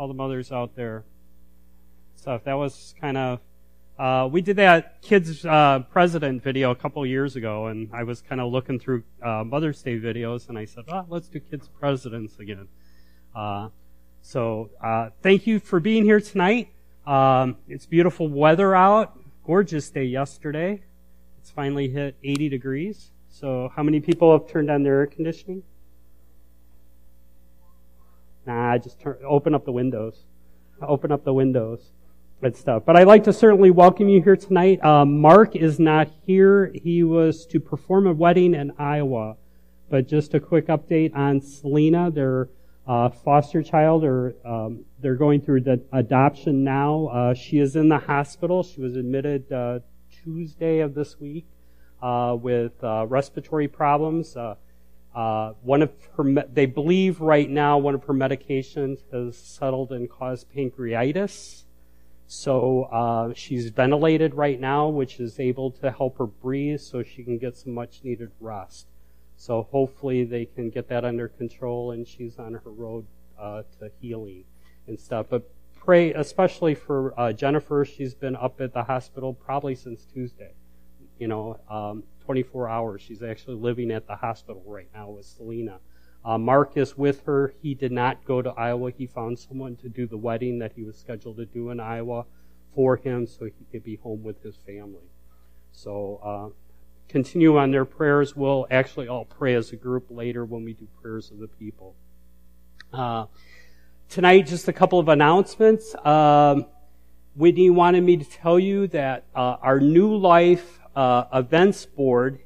all the mothers out there. Stuff that was kind of. Uh, we did that kids uh, president video a couple years ago, and I was kind of looking through uh, Mother's Day videos, and I said, "Oh, let's do kids presidents again." Uh, so uh, thank you for being here tonight. Um, it's beautiful weather out. Gorgeous day yesterday. It's finally hit 80 degrees. So how many people have turned on their air conditioning? Nah, just turn, open up the windows. Open up the windows and stuff. But I'd like to certainly welcome you here tonight. Uh, Mark is not here. He was to perform a wedding in Iowa. But just a quick update on Selena, their uh, foster child, or um, they're going through the adoption now. Uh, she is in the hospital. She was admitted uh, Tuesday of this week uh, with uh, respiratory problems. Uh, one of her, they believe right now one of her medications has settled and caused pancreatitis. So uh, she's ventilated right now, which is able to help her breathe so she can get some much needed rest. So hopefully they can get that under control and she's on her road uh, to healing and stuff. But pray especially for uh, Jennifer. She's been up at the hospital probably since Tuesday. You know, um, 24 hours. She's actually living at the hospital right now with Selena. Uh, Mark is with her. He did not go to Iowa. He found someone to do the wedding that he was scheduled to do in Iowa for him so he could be home with his family. So, uh, continue on their prayers. We'll actually all pray as a group later when we do prayers of the people. Uh, tonight, just a couple of announcements. Um, Whitney wanted me to tell you that uh, our new life uh, events board.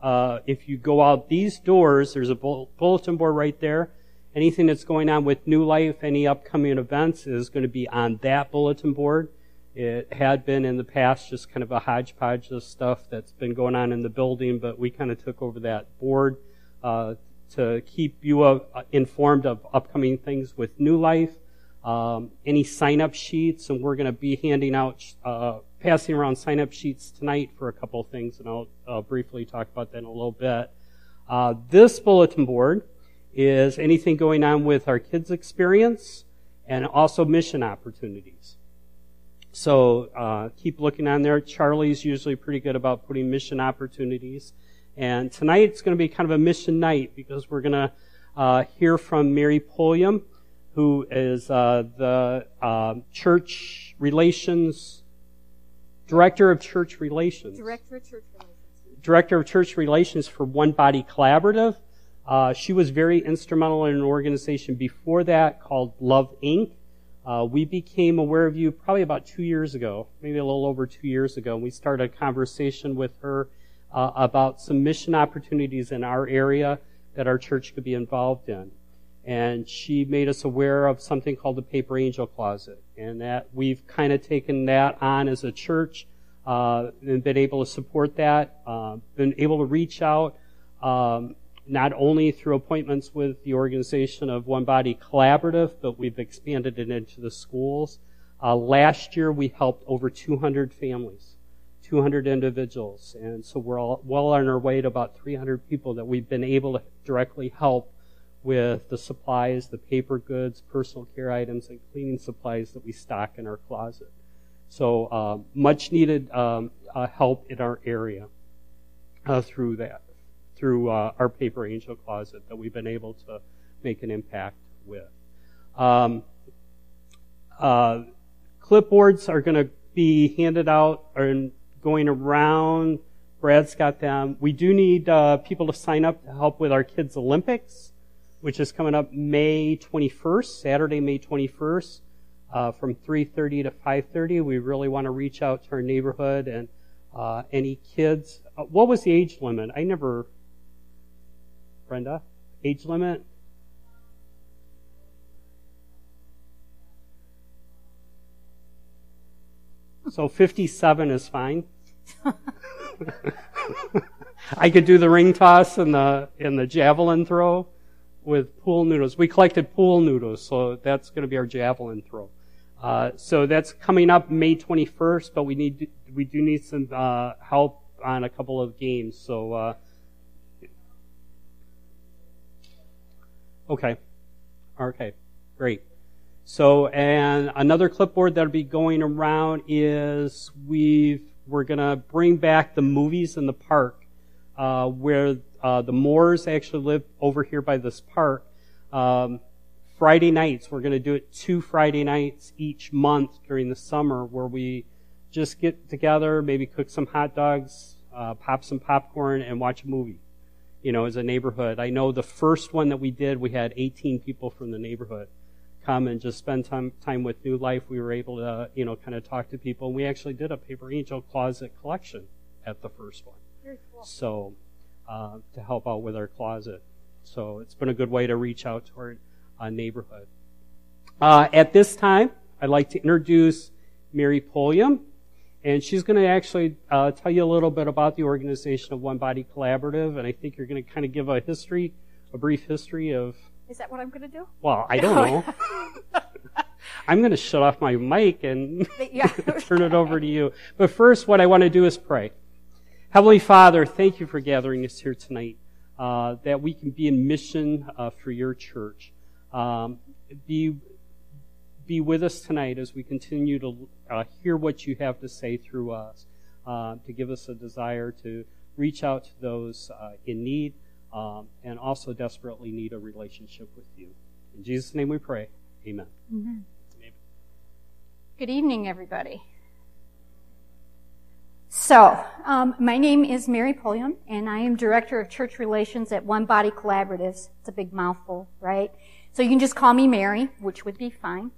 Uh, if you go out these doors, there's a bulletin board right there. Anything that's going on with New Life, any upcoming events is going to be on that bulletin board. It had been in the past just kind of a hodgepodge of stuff that's been going on in the building, but we kind of took over that board uh, to keep you uh, informed of upcoming things with New Life. Um, any sign up sheets, and we're going to be handing out uh, passing around sign up sheets tonight for a couple of things, and I'll, I'll briefly talk about that in a little bit. Uh, this bulletin board is anything going on with our kids' experience and also mission opportunities. So uh, keep looking on there. Charlie's usually pretty good about putting mission opportunities. And tonight it's going to be kind of a mission night because we're going to uh, hear from Mary Pulliam, who is uh, the uh, church relations Director of Church Relations. Director of Church Relations. Director of Church Relations for One Body Collaborative. Uh, she was very instrumental in an organization before that called Love Inc. Uh, we became aware of you probably about two years ago, maybe a little over two years ago, and we started a conversation with her uh, about some mission opportunities in our area that our church could be involved in and she made us aware of something called the Paper Angel Closet, and that we've kind of taken that on as a church uh, and been able to support that, uh, been able to reach out um, not only through appointments with the organization of One Body Collaborative, but we've expanded it into the schools. Uh, last year, we helped over 200 families, 200 individuals, and so we're all well on our way to about 300 people that we've been able to directly help with the supplies, the paper goods, personal care items, and cleaning supplies that we stock in our closet. So uh, much needed um, uh, help in our area uh, through that, through uh, our paper angel closet that we've been able to make an impact with. Um, uh, clipboards are going to be handed out and going around. Brad's got them. We do need uh, people to sign up to help with our kids' Olympics which is coming up May 21st, Saturday, May 21st, uh, from 3:30 to 5:30. We really want to reach out to our neighborhood and uh, any kids. Uh, what was the age limit? I never. Brenda, age limit. So 57 is fine. I could do the ring toss and the and the javelin throw with pool noodles. We collected pool noodles, so that's going to be our javelin throw. Uh, so that's coming up May 21st, but we need we do need some uh, help on a couple of games. So uh, okay, okay, great. So, and another clipboard that'll be going around is we've, we're gonna bring back the movies in the park, uh, where, uh, the Moores actually live over here by this park. Um, Friday nights, we're gonna do it two Friday nights each month during the summer where we just get together, maybe cook some hot dogs, uh, pop some popcorn, and watch a movie. You know, as a neighborhood. I know the first one that we did, we had 18 people from the neighborhood come and just spend time time with New Life. We were able to, you know, kind of talk to people. And we actually did a Paper Angel closet collection at the first one. Very cool. So, uh, to help out with our closet. So it's been a good way to reach out to our uh, neighborhood. Uh, at this time, I'd like to introduce Mary Pulliam, and she's going to actually uh, tell you a little bit about the organization of One Body Collaborative, and I think you're going to kind of give a history, a brief history of. Is that what I'm going to do? Well, I don't know. I'm going to shut off my mic and turn it over to you. But first, what I want to do is pray. Heavenly Father, thank you for gathering us here tonight, uh, that we can be in mission uh, for your church. Um, be be with us tonight as we continue to uh, hear what you have to say through us, uh, to give us a desire to reach out to those uh, in need um, and also desperately need a relationship with you. In Jesus' name we pray. Amen. Amen. Good evening, everybody. So, um, my name is Mary Pulliam, and I am Director of Church Relations at One Body Collaboratives. It's a big mouthful, right? So you can just call me Mary, which would be fine.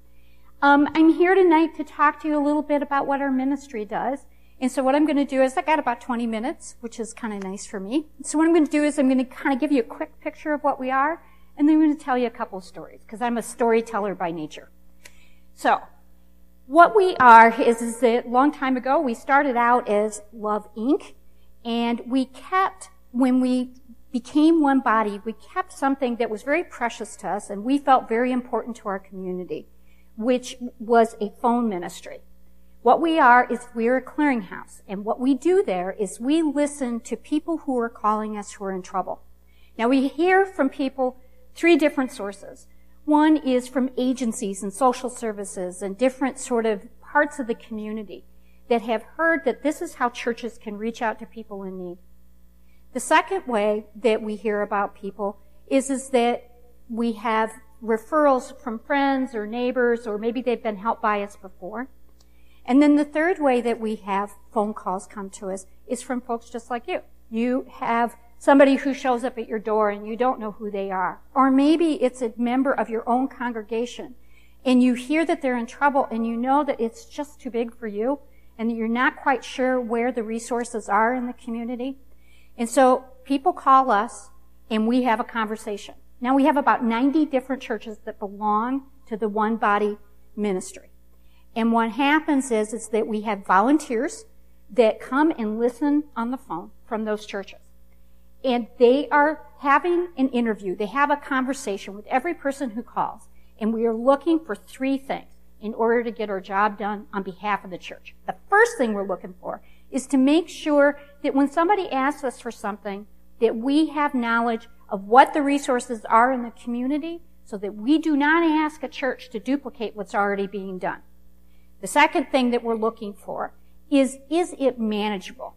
Um, I'm here tonight to talk to you a little bit about what our ministry does. And so what I'm going to do is I got about 20 minutes, which is kind of nice for me. So what I'm going to do is I'm going to kind of give you a quick picture of what we are, and then I'm going to tell you a couple stories, because I'm a storyteller by nature. So, what we are is, is that a long time ago we started out as Love Inc. and we kept, when we became one body, we kept something that was very precious to us and we felt very important to our community, which was a phone ministry. What we are is we're a clearinghouse and what we do there is we listen to people who are calling us who are in trouble. Now we hear from people three different sources. One is from agencies and social services and different sort of parts of the community that have heard that this is how churches can reach out to people in need. The second way that we hear about people is, is that we have referrals from friends or neighbors or maybe they've been helped by us before. And then the third way that we have phone calls come to us is from folks just like you. You have somebody who shows up at your door and you don't know who they are. Or maybe it's a member of your own congregation and you hear that they're in trouble and you know that it's just too big for you and you're not quite sure where the resources are in the community. And so people call us and we have a conversation. Now we have about 90 different churches that belong to the one body ministry. And what happens is, is that we have volunteers that come and listen on the phone from those churches and they are having an interview. They have a conversation with every person who calls. And we are looking for three things in order to get our job done on behalf of the church. The first thing we're looking for is to make sure that when somebody asks us for something, that we have knowledge of what the resources are in the community so that we do not ask a church to duplicate what's already being done. The second thing that we're looking for is, is it manageable?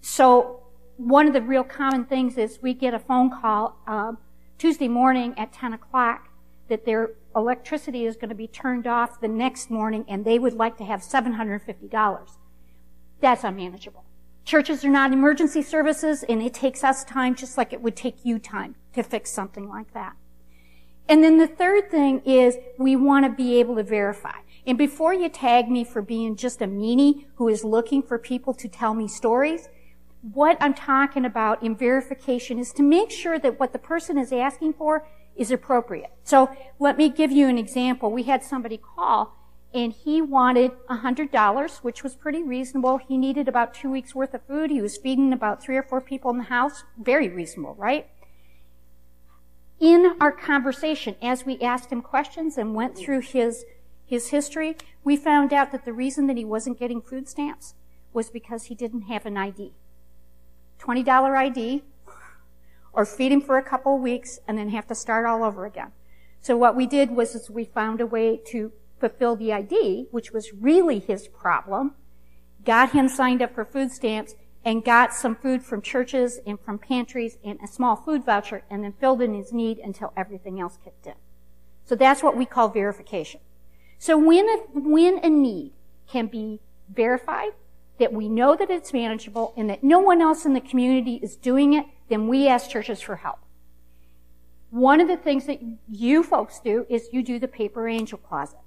So one of the real common things is we get a phone call uh, Tuesday morning at 10 o'clock that their electricity is going to be turned off the next morning and they would like to have $750. That's unmanageable. Churches are not emergency services and it takes us time just like it would take you time to fix something like that. And then the third thing is we want to be able to verify. And before you tag me for being just a meanie who is looking for people to tell me stories, what I'm talking about in verification is to make sure that what the person is asking for is appropriate. So let me give you an example. We had somebody call and he wanted $100, which was pretty reasonable. He needed about two weeks worth of food. He was feeding about three or four people in the house. Very reasonable, right? In our conversation, as we asked him questions and went through his, his history, we found out that the reason that he wasn't getting food stamps was because he didn't have an ID. $20 ID or feed him for a couple of weeks and then have to start all over again. So what we did was we found a way to fulfill the ID, which was really his problem, got him signed up for food stamps, and got some food from churches and from pantries and a small food voucher, and then filled in his need until everything else kicked in. So that's what we call verification. So when a, when a need can be verified, that we know that it's manageable and that no one else in the community is doing it, then we ask churches for help. One of the things that you folks do is you do the paper angel closet.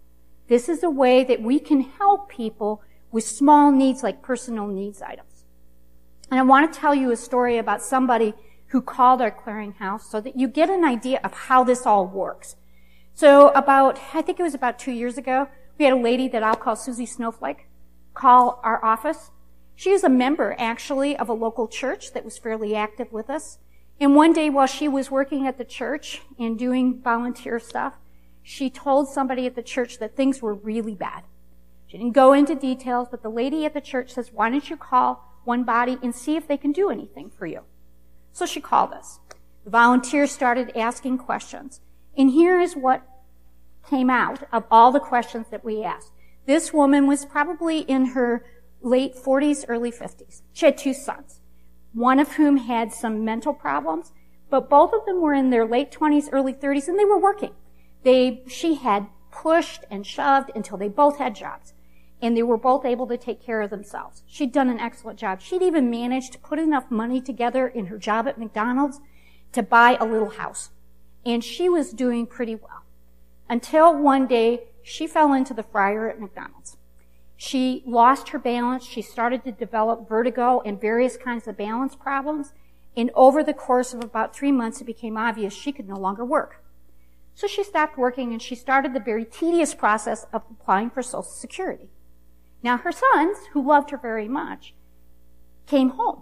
This is a way that we can help people with small needs like personal needs items. And I want to tell you a story about somebody who called our clearinghouse so that you get an idea of how this all works. So about, I think it was about two years ago, we had a lady that I'll call Susie Snowflake call our office. She is a member, actually, of a local church that was fairly active with us. And one day while she was working at the church and doing volunteer stuff, she told somebody at the church that things were really bad. She didn't go into details, but the lady at the church says, why don't you call one body and see if they can do anything for you? So she called us. The volunteers started asking questions. And here is what came out of all the questions that we asked. This woman was probably in her late 40s, early 50s. She had two sons, one of whom had some mental problems, but both of them were in their late 20s, early 30s, and they were working. They, she had pushed and shoved until they both had jobs. And they were both able to take care of themselves. She'd done an excellent job. She'd even managed to put enough money together in her job at McDonald's to buy a little house. And she was doing pretty well. Until one day she fell into the fryer at McDonald's. She lost her balance. She started to develop vertigo and various kinds of balance problems. And over the course of about three months, it became obvious she could no longer work. So she stopped working and she started the very tedious process of applying for Social Security. Now her sons, who loved her very much, came home.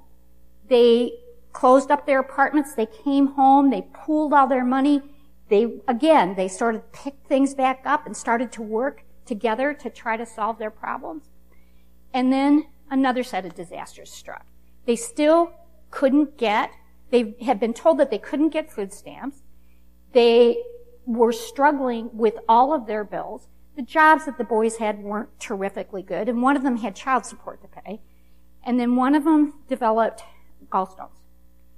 They closed up their apartments. They came home. They pooled all their money they, again, they sort of picked things back up and started to work together to try to solve their problems. And then another set of disasters struck. They still couldn't get, they had been told that they couldn't get food stamps. They were struggling with all of their bills. The jobs that the boys had weren't terrifically good, and one of them had child support to pay. And then one of them developed gallstones.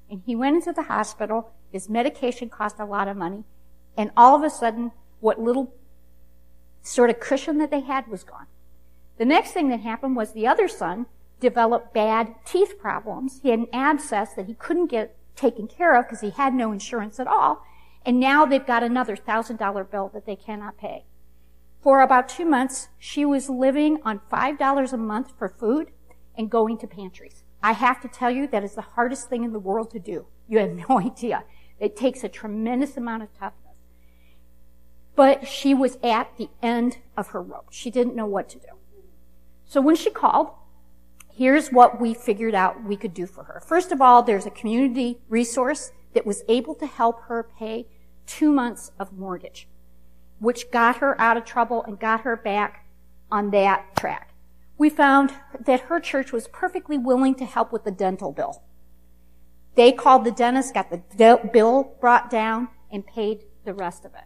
And he went into the hospital. His medication cost a lot of money. And all of a sudden, what little sort of cushion that they had was gone. The next thing that happened was the other son developed bad teeth problems. He had an abscess that he couldn't get taken care of because he had no insurance at all. And now they've got another thousand dollar bill that they cannot pay. For about two months, she was living on five dollars a month for food and going to pantries. I have to tell you that is the hardest thing in the world to do. You have no idea. It takes a tremendous amount of toughness. But she was at the end of her rope. She didn't know what to do. So when she called, here's what we figured out we could do for her. First of all, there's a community resource that was able to help her pay two months of mortgage, which got her out of trouble and got her back on that track. We found that her church was perfectly willing to help with the dental bill. They called the dentist, got the bill brought down, and paid the rest of it.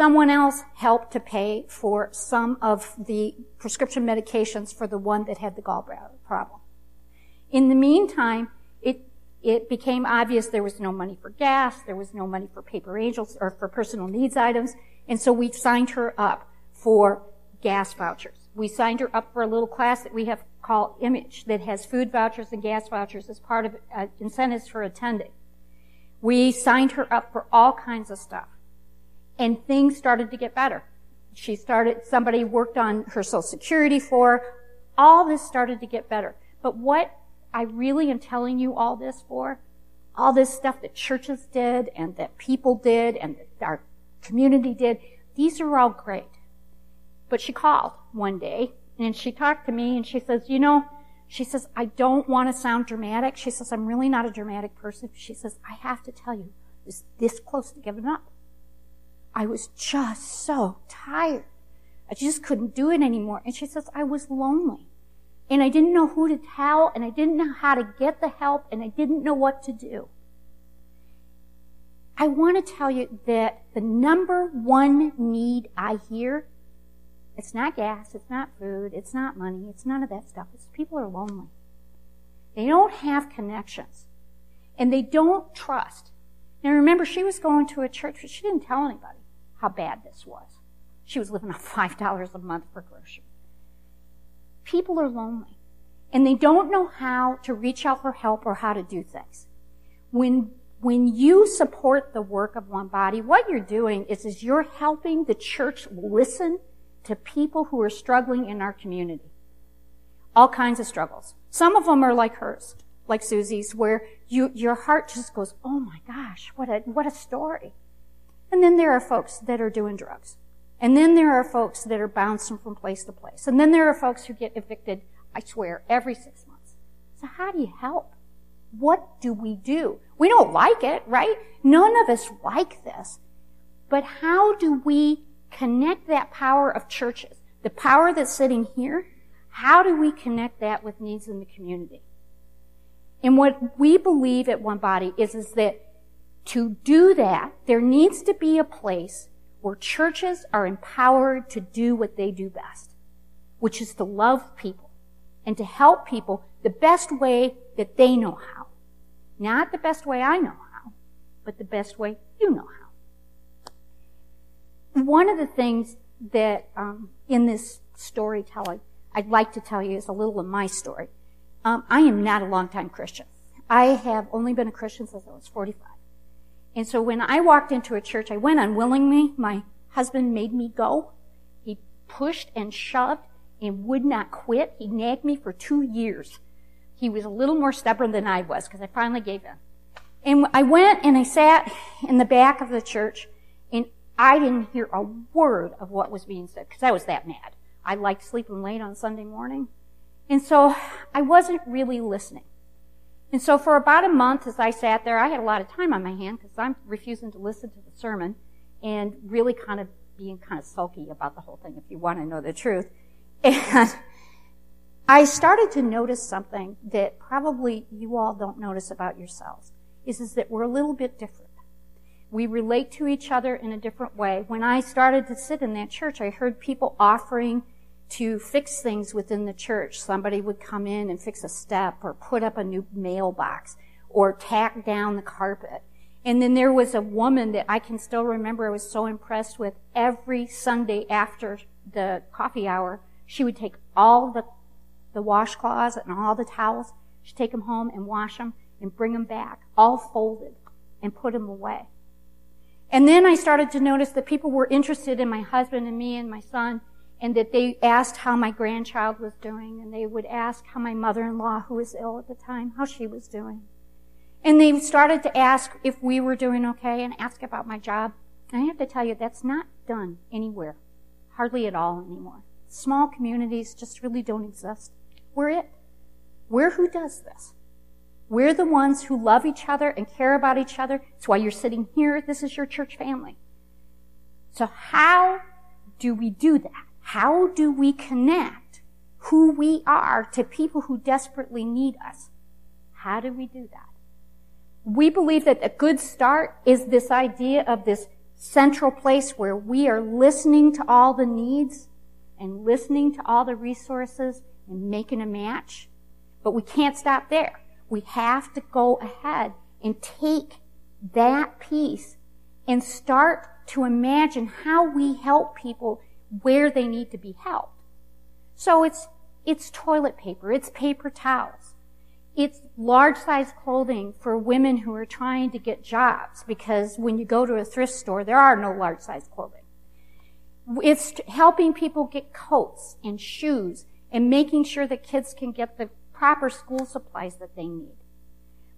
Someone else helped to pay for some of the prescription medications for the one that had the gallbladder problem. In the meantime, it, it became obvious there was no money for gas, there was no money for paper angels or for personal needs items, and so we signed her up for gas vouchers. We signed her up for a little class that we have called Image that has food vouchers and gas vouchers as part of uh, incentives for attending. We signed her up for all kinds of stuff and things started to get better. She started, somebody worked on her social security for, all this started to get better. But what I really am telling you all this for, all this stuff that churches did and that people did and that our community did, these are all great. But she called one day and she talked to me and she says, you know, she says, I don't want to sound dramatic. She says, I'm really not a dramatic person. She says, I have to tell you, it's this close to giving up. I was just so tired. I just couldn't do it anymore. And she says, I was lonely. And I didn't know who to tell, and I didn't know how to get the help, and I didn't know what to do. I want to tell you that the number one need I hear, it's not gas, it's not food, it's not money, it's none of that stuff. It's people are lonely. They don't have connections. And they don't trust. Now remember, she was going to a church, but she didn't tell anybody how bad this was. She was living on $5 a month for groceries. People are lonely. And they don't know how to reach out for help or how to do things. When, when you support the work of one body, what you're doing is, is you're helping the church listen to people who are struggling in our community. All kinds of struggles. Some of them are like hers, like Susie's, where you, your heart just goes, oh my gosh, what a, what a story. And then there are folks that are doing drugs. And then there are folks that are bouncing from place to place. And then there are folks who get evicted, I swear, every six months. So how do you help? What do we do? We don't like it, right? None of us like this. But how do we connect that power of churches, the power that's sitting here, how do we connect that with needs in the community? And what we believe at One Body is, is that to do that, there needs to be a place where churches are empowered to do what they do best, which is to love people and to help people the best way that they know how. Not the best way I know how, but the best way you know how. One of the things that um, in this storytelling I'd like to tell you is a little of my story. Um, I am not a longtime Christian. I have only been a Christian since I was 45. And so when I walked into a church, I went unwillingly. My husband made me go. He pushed and shoved and would not quit. He nagged me for two years. He was a little more stubborn than I was because I finally gave in. And I went and I sat in the back of the church and I didn't hear a word of what was being said because I was that mad. I liked sleeping late on Sunday morning. And so I wasn't really listening. And so for about a month as I sat there, I had a lot of time on my hand because I'm refusing to listen to the sermon and really kind of being kind of sulky about the whole thing if you want to know the truth. And I started to notice something that probably you all don't notice about yourselves is, is that we're a little bit different. We relate to each other in a different way. When I started to sit in that church, I heard people offering to fix things within the church. Somebody would come in and fix a step or put up a new mailbox or tack down the carpet. And then there was a woman that I can still remember I was so impressed with every Sunday after the coffee hour. She would take all the, the washcloths and all the towels. She'd take them home and wash them and bring them back, all folded, and put them away. And then I started to notice that people were interested in my husband and me and my son, and that they asked how my grandchild was doing, and they would ask how my mother-in-law, who was ill at the time, how she was doing. And they started to ask if we were doing okay and ask about my job. And I have to tell you, that's not done anywhere. Hardly at all anymore. Small communities just really don't exist. We're it. We're who does this. We're the ones who love each other and care about each other. That's why you're sitting here. This is your church family. So how do we do that? How do we connect who we are to people who desperately need us? How do we do that? We believe that a good start is this idea of this central place where we are listening to all the needs and listening to all the resources and making a match. But we can't stop there we have to go ahead and take that piece and start to imagine how we help people where they need to be helped. So it's, it's toilet paper, it's paper towels, it's large size clothing for women who are trying to get jobs because when you go to a thrift store, there are no large size clothing. It's helping people get coats and shoes and making sure that kids can get the proper school supplies that they need.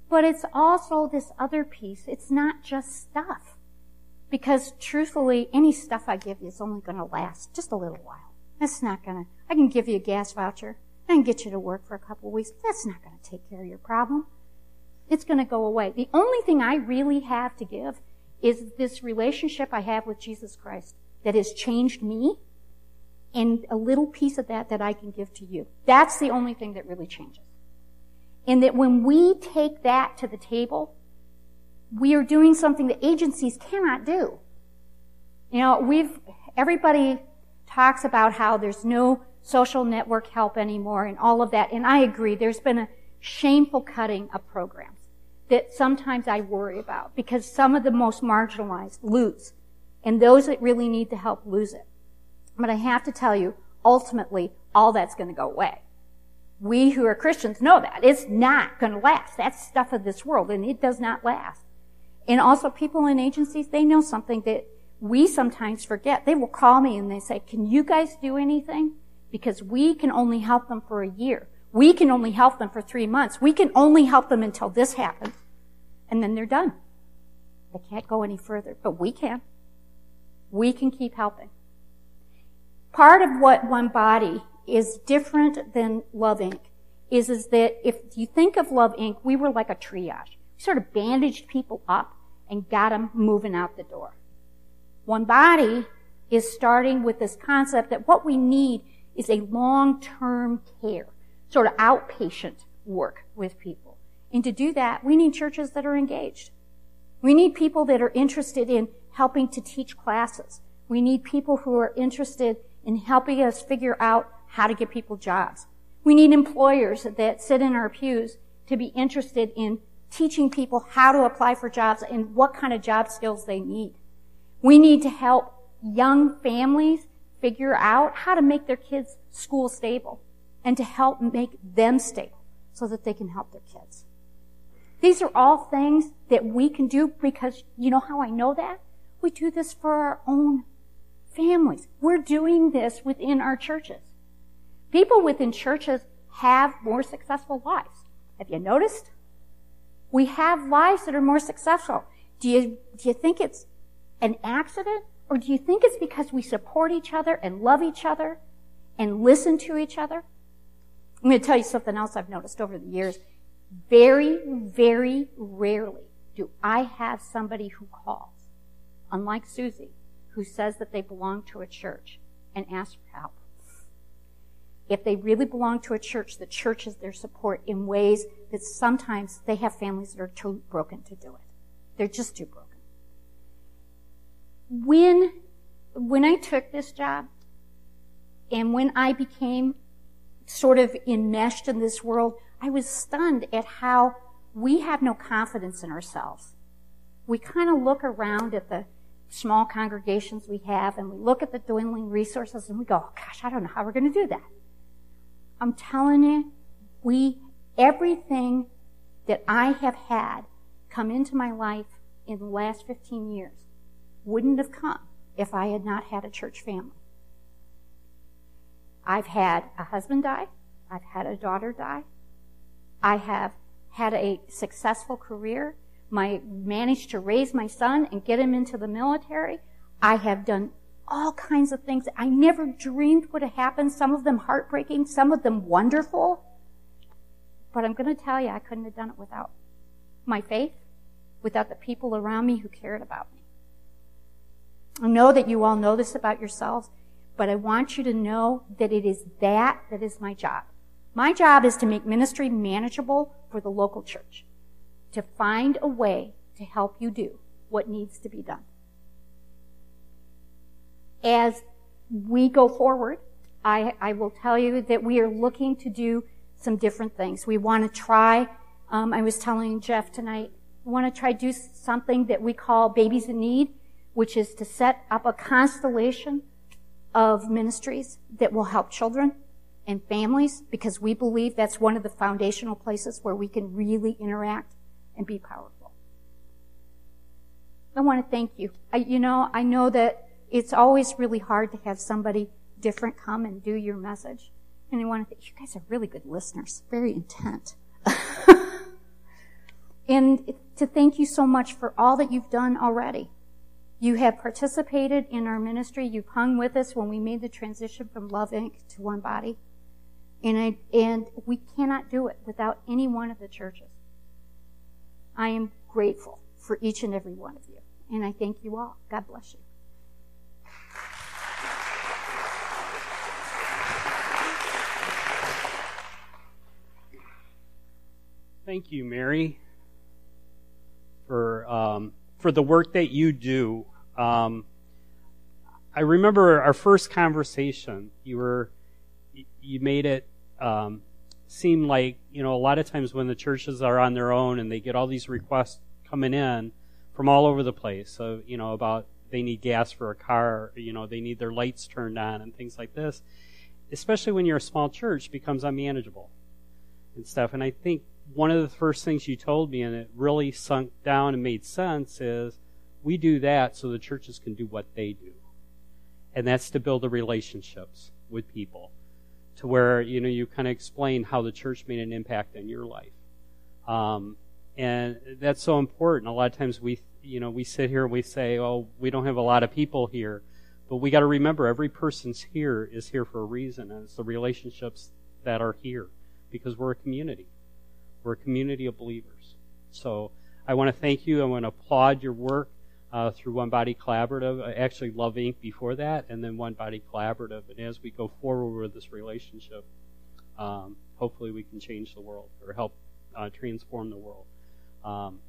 But it's also this other piece. It's not just stuff. Because truthfully, any stuff I give you is only going to last just a little while. That's not going to, I can give you a gas voucher. and get you to work for a couple of weeks. That's not going to take care of your problem. It's going to go away. The only thing I really have to give is this relationship I have with Jesus Christ that has changed me and a little piece of that that I can give to you. That's the only thing that really changes. And that when we take that to the table, we are doing something that agencies cannot do. You know, we've, everybody talks about how there's no social network help anymore and all of that. And I agree. There's been a shameful cutting of programs that sometimes I worry about because some of the most marginalized lose and those that really need the help lose it. But I have to tell you, ultimately, all that's going to go away. We who are Christians know that. It's not going to last. That's stuff of this world and it does not last. And also people in agencies, they know something that we sometimes forget. They will call me and they say, can you guys do anything? Because we can only help them for a year. We can only help them for three months. We can only help them until this happens. And then they're done. They can't go any further, but we can. We can keep helping. Part of what One Body is different than Love Inc. is, is that if you think of Love Inc., we were like a triage. Sort of bandaged people up and got them moving out the door. One Body is starting with this concept that what we need is a long-term care, sort of outpatient work with people. And to do that, we need churches that are engaged. We need people that are interested in helping to teach classes. We need people who are interested in helping us figure out how to get people jobs. We need employers that sit in our pews to be interested in teaching people how to apply for jobs and what kind of job skills they need. We need to help young families figure out how to make their kids school stable and to help make them stable so that they can help their kids. These are all things that we can do because you know how I know that? We do this for our own families. We're doing this within our churches. People within churches have more successful lives. Have you noticed? We have lives that are more successful. Do you, do you think it's an accident? Or do you think it's because we support each other and love each other and listen to each other? I'm going to tell you something else I've noticed over the years. Very, very rarely do I have somebody who calls, unlike Susie, who says that they belong to a church and asks for help. If they really belong to a church, the church is their support in ways that sometimes they have families that are too broken to do it. They're just too broken when when I took this job and when I became sort of enmeshed in this world, I was stunned at how we have no confidence in ourselves. We kind of look around at the small congregations we have and we look at the dwindling resources and we go, oh, gosh, I don't know how we're going to do that. I'm telling you, we, everything that I have had come into my life in the last 15 years wouldn't have come if I had not had a church family. I've had a husband die. I've had a daughter die. I have had a successful career. My managed to raise my son and get him into the military. I have done all kinds of things I never dreamed would have happened. Some of them heartbreaking, some of them wonderful. But I'm going to tell you, I couldn't have done it without my faith, without the people around me who cared about me. I know that you all know this about yourselves, but I want you to know that it is that that is my job. My job is to make ministry manageable for the local church, to find a way to help you do what needs to be done. As we go forward, I, I will tell you that we are looking to do some different things. We want to try, um, I was telling Jeff tonight, we want to try do something that we call babies in need which is to set up a constellation of ministries that will help children and families because we believe that's one of the foundational places where we can really interact and be powerful. I want to thank you. I, you know, I know that it's always really hard to have somebody different come and do your message. And I want to thank you guys are really good listeners, very intent. and to thank you so much for all that you've done already. You have participated in our ministry. You've hung with us when we made the transition from Love Inc. to One Body. And, I, and we cannot do it without any one of the churches. I am grateful for each and every one of you. And I thank you all. God bless you. Thank you, Mary, for um, for the work that you do. Um, I remember our first conversation. You were you made it um, seem like you know a lot of times when the churches are on their own and they get all these requests coming in from all over the place. So you know about they need gas for a car, you know they need their lights turned on and things like this. Especially when you're a small church, becomes unmanageable and stuff. And I think one of the first things you told me, and it really sunk down and made sense, is we do that so the churches can do what they do, and that's to build the relationships with people to where you know you kind of explain how the church made an impact in your life, um, and that's so important. A lot of times we you know we sit here and we say, "Oh, we don't have a lot of people here," but we got to remember every person's here is here for a reason, and it's the relationships that are here because we're a community. We're a community of believers. So I want to thank you. I want to applaud your work uh, through One Body Collaborative. Actually Love Inc. before that, and then One Body Collaborative. And as we go forward with this relationship, um, hopefully we can change the world or help uh, transform the world. Um,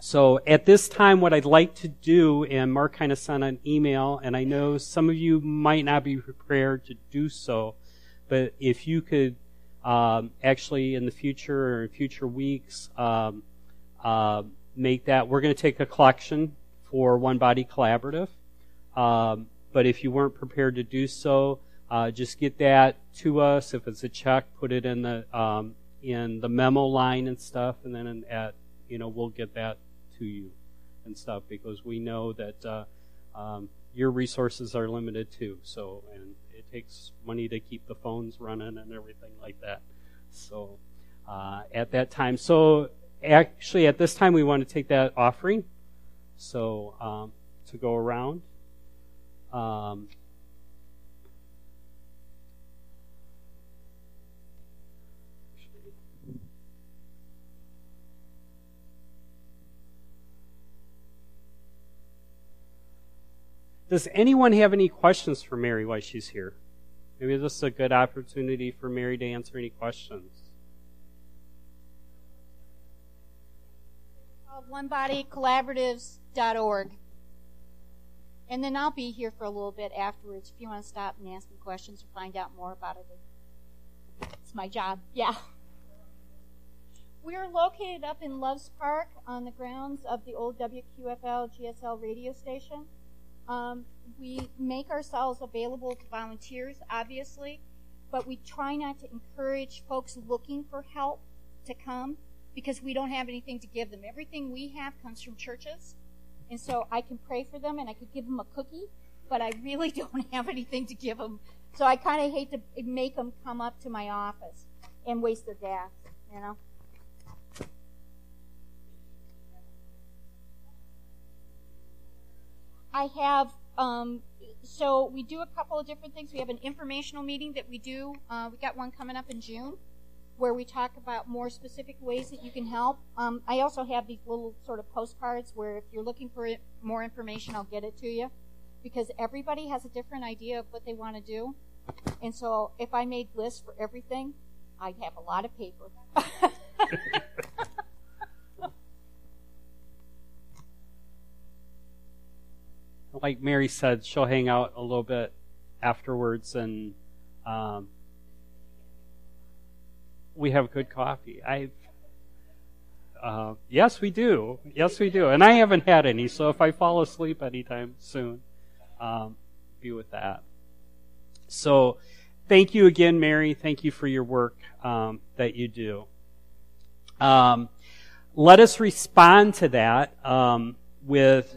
so at this time, what I'd like to do, and Mark kind of sent an email, and I know some of you might not be prepared to do so, but if you could um, actually in the future or in future weeks um, uh, make that, we're going to take a collection for One Body Collaborative. Um, but if you weren't prepared to do so, uh, just get that to us. If it's a check, put it in the um, in the memo line and stuff, and then at you know we'll get that to you and stuff because we know that uh, um, your resources are limited too. So and takes money to keep the phones running and everything like that. So uh, at that time, so actually at this time we want to take that offering. So um, to go around. Um, Does anyone have any questions for Mary while she's here? Maybe this is a good opportunity for Mary to answer any questions. OneBodyCollaboratives.org. And then I'll be here for a little bit afterwards if you want to stop and ask me questions or find out more about it. It's my job. Yeah. We're located up in Loves Park on the grounds of the old WQFL GSL radio station. Um, we make ourselves available to volunteers, obviously, but we try not to encourage folks looking for help to come because we don't have anything to give them. Everything we have comes from churches. And so I can pray for them and I could give them a cookie, but I really don't have anything to give them. So I kind of hate to make them come up to my office and waste their gas, you know? I have, um, so we do a couple of different things. We have an informational meeting that we do. Uh, we got one coming up in June where we talk about more specific ways that you can help. Um, I also have these little sort of postcards where if you're looking for more information, I'll get it to you because everybody has a different idea of what they want to do. And so if I made lists for everything, I'd have a lot of paper. like Mary said, she'll hang out a little bit afterwards, and um, we have good coffee. I, uh, yes, we do. Yes, we do. And I haven't had any, so if I fall asleep anytime soon, um, be with that. So, thank you again, Mary. Thank you for your work um, that you do. Um, let us respond to that um, with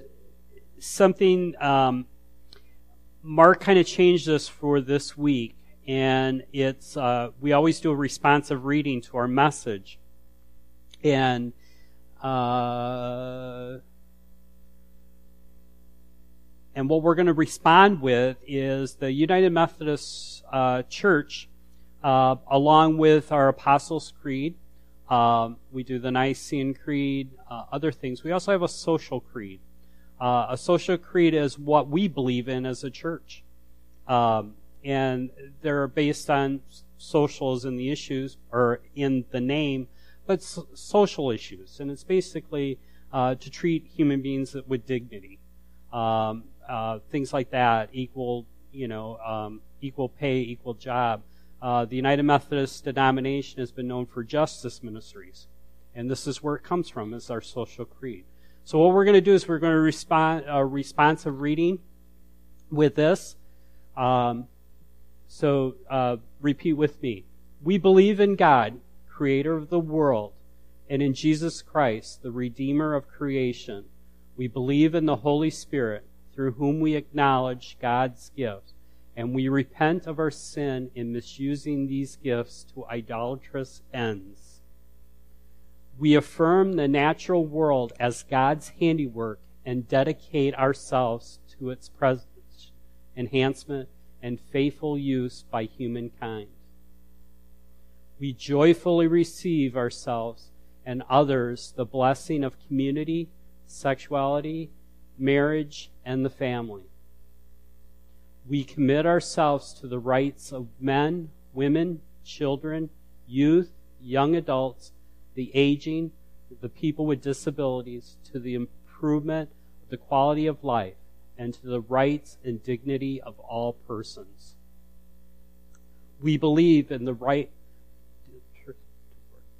something um, Mark kind of changed us for this week, and it's uh, we always do a responsive reading to our message, and uh, and what we're going to respond with is the United Methodist uh, Church, uh, along with our Apostles' Creed. Um, we do the Nicene Creed, uh, other things. We also have a social creed. Uh, a social creed is what we believe in as a church. Um, and they're based on socials in the issues, or in the name, but social issues. And it's basically uh, to treat human beings with dignity. Um, uh, things like that, equal, you know, um, equal pay, equal job. Uh, the United Methodist denomination has been known for justice ministries, and this is where it comes from. Is our social creed. So what we're going to do is we're going to respond a responsive reading with this. Um, so uh, repeat with me. We believe in God, Creator of the world, and in Jesus Christ, the Redeemer of creation. We believe in the Holy Spirit, through whom we acknowledge God's gifts, and we repent of our sin in misusing these gifts to idolatrous ends. We affirm the natural world as God's handiwork and dedicate ourselves to its presence, enhancement, and faithful use by humankind. We joyfully receive ourselves and others the blessing of community, sexuality, marriage, and the family. We commit ourselves to the rights of men, women, children, youth, young adults, the aging, the people with disabilities, to the improvement of the quality of life, and to the rights and dignity of all persons. We believe in the right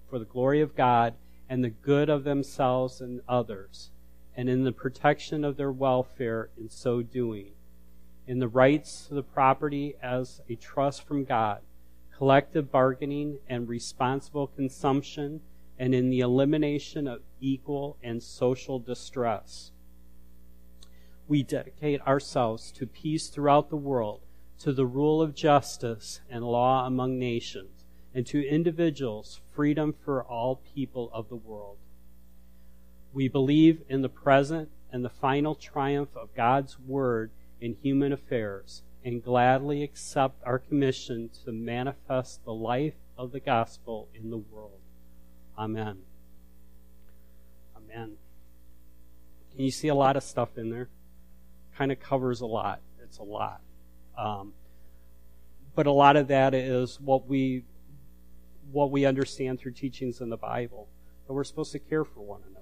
for the glory of God and the good of themselves and others and in the protection of their welfare in so doing, in the rights to the property as a trust from God, collective bargaining and responsible consumption, and in the elimination of equal and social distress. We dedicate ourselves to peace throughout the world, to the rule of justice and law among nations, and to individuals, freedom for all people of the world. We believe in the present and the final triumph of God's Word in human affairs and gladly accept our commission to manifest the life of the gospel in the world. Amen. Amen. Can you see a lot of stuff in there? Kind of covers a lot. It's a lot. Um, but a lot of that is what we what we understand through teachings in the Bible. That we're supposed to care for one another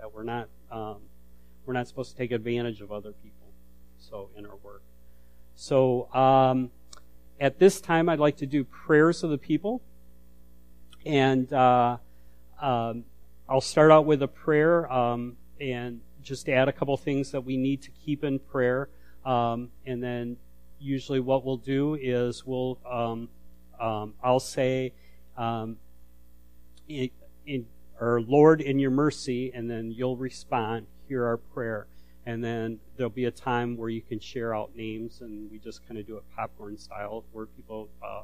that we're not um, we're not supposed to take advantage of other people. So in our work. So um, at this time, I'd like to do prayers of the people, and uh, um, I'll start out with a prayer um, and just add a couple things that we need to keep in prayer, um, and then usually what we'll do is we'll um, I'll say. In, in, or Lord, in your mercy, and then you'll respond, hear our prayer. And then there'll be a time where you can share out names, and we just kind of do it popcorn style, where people uh,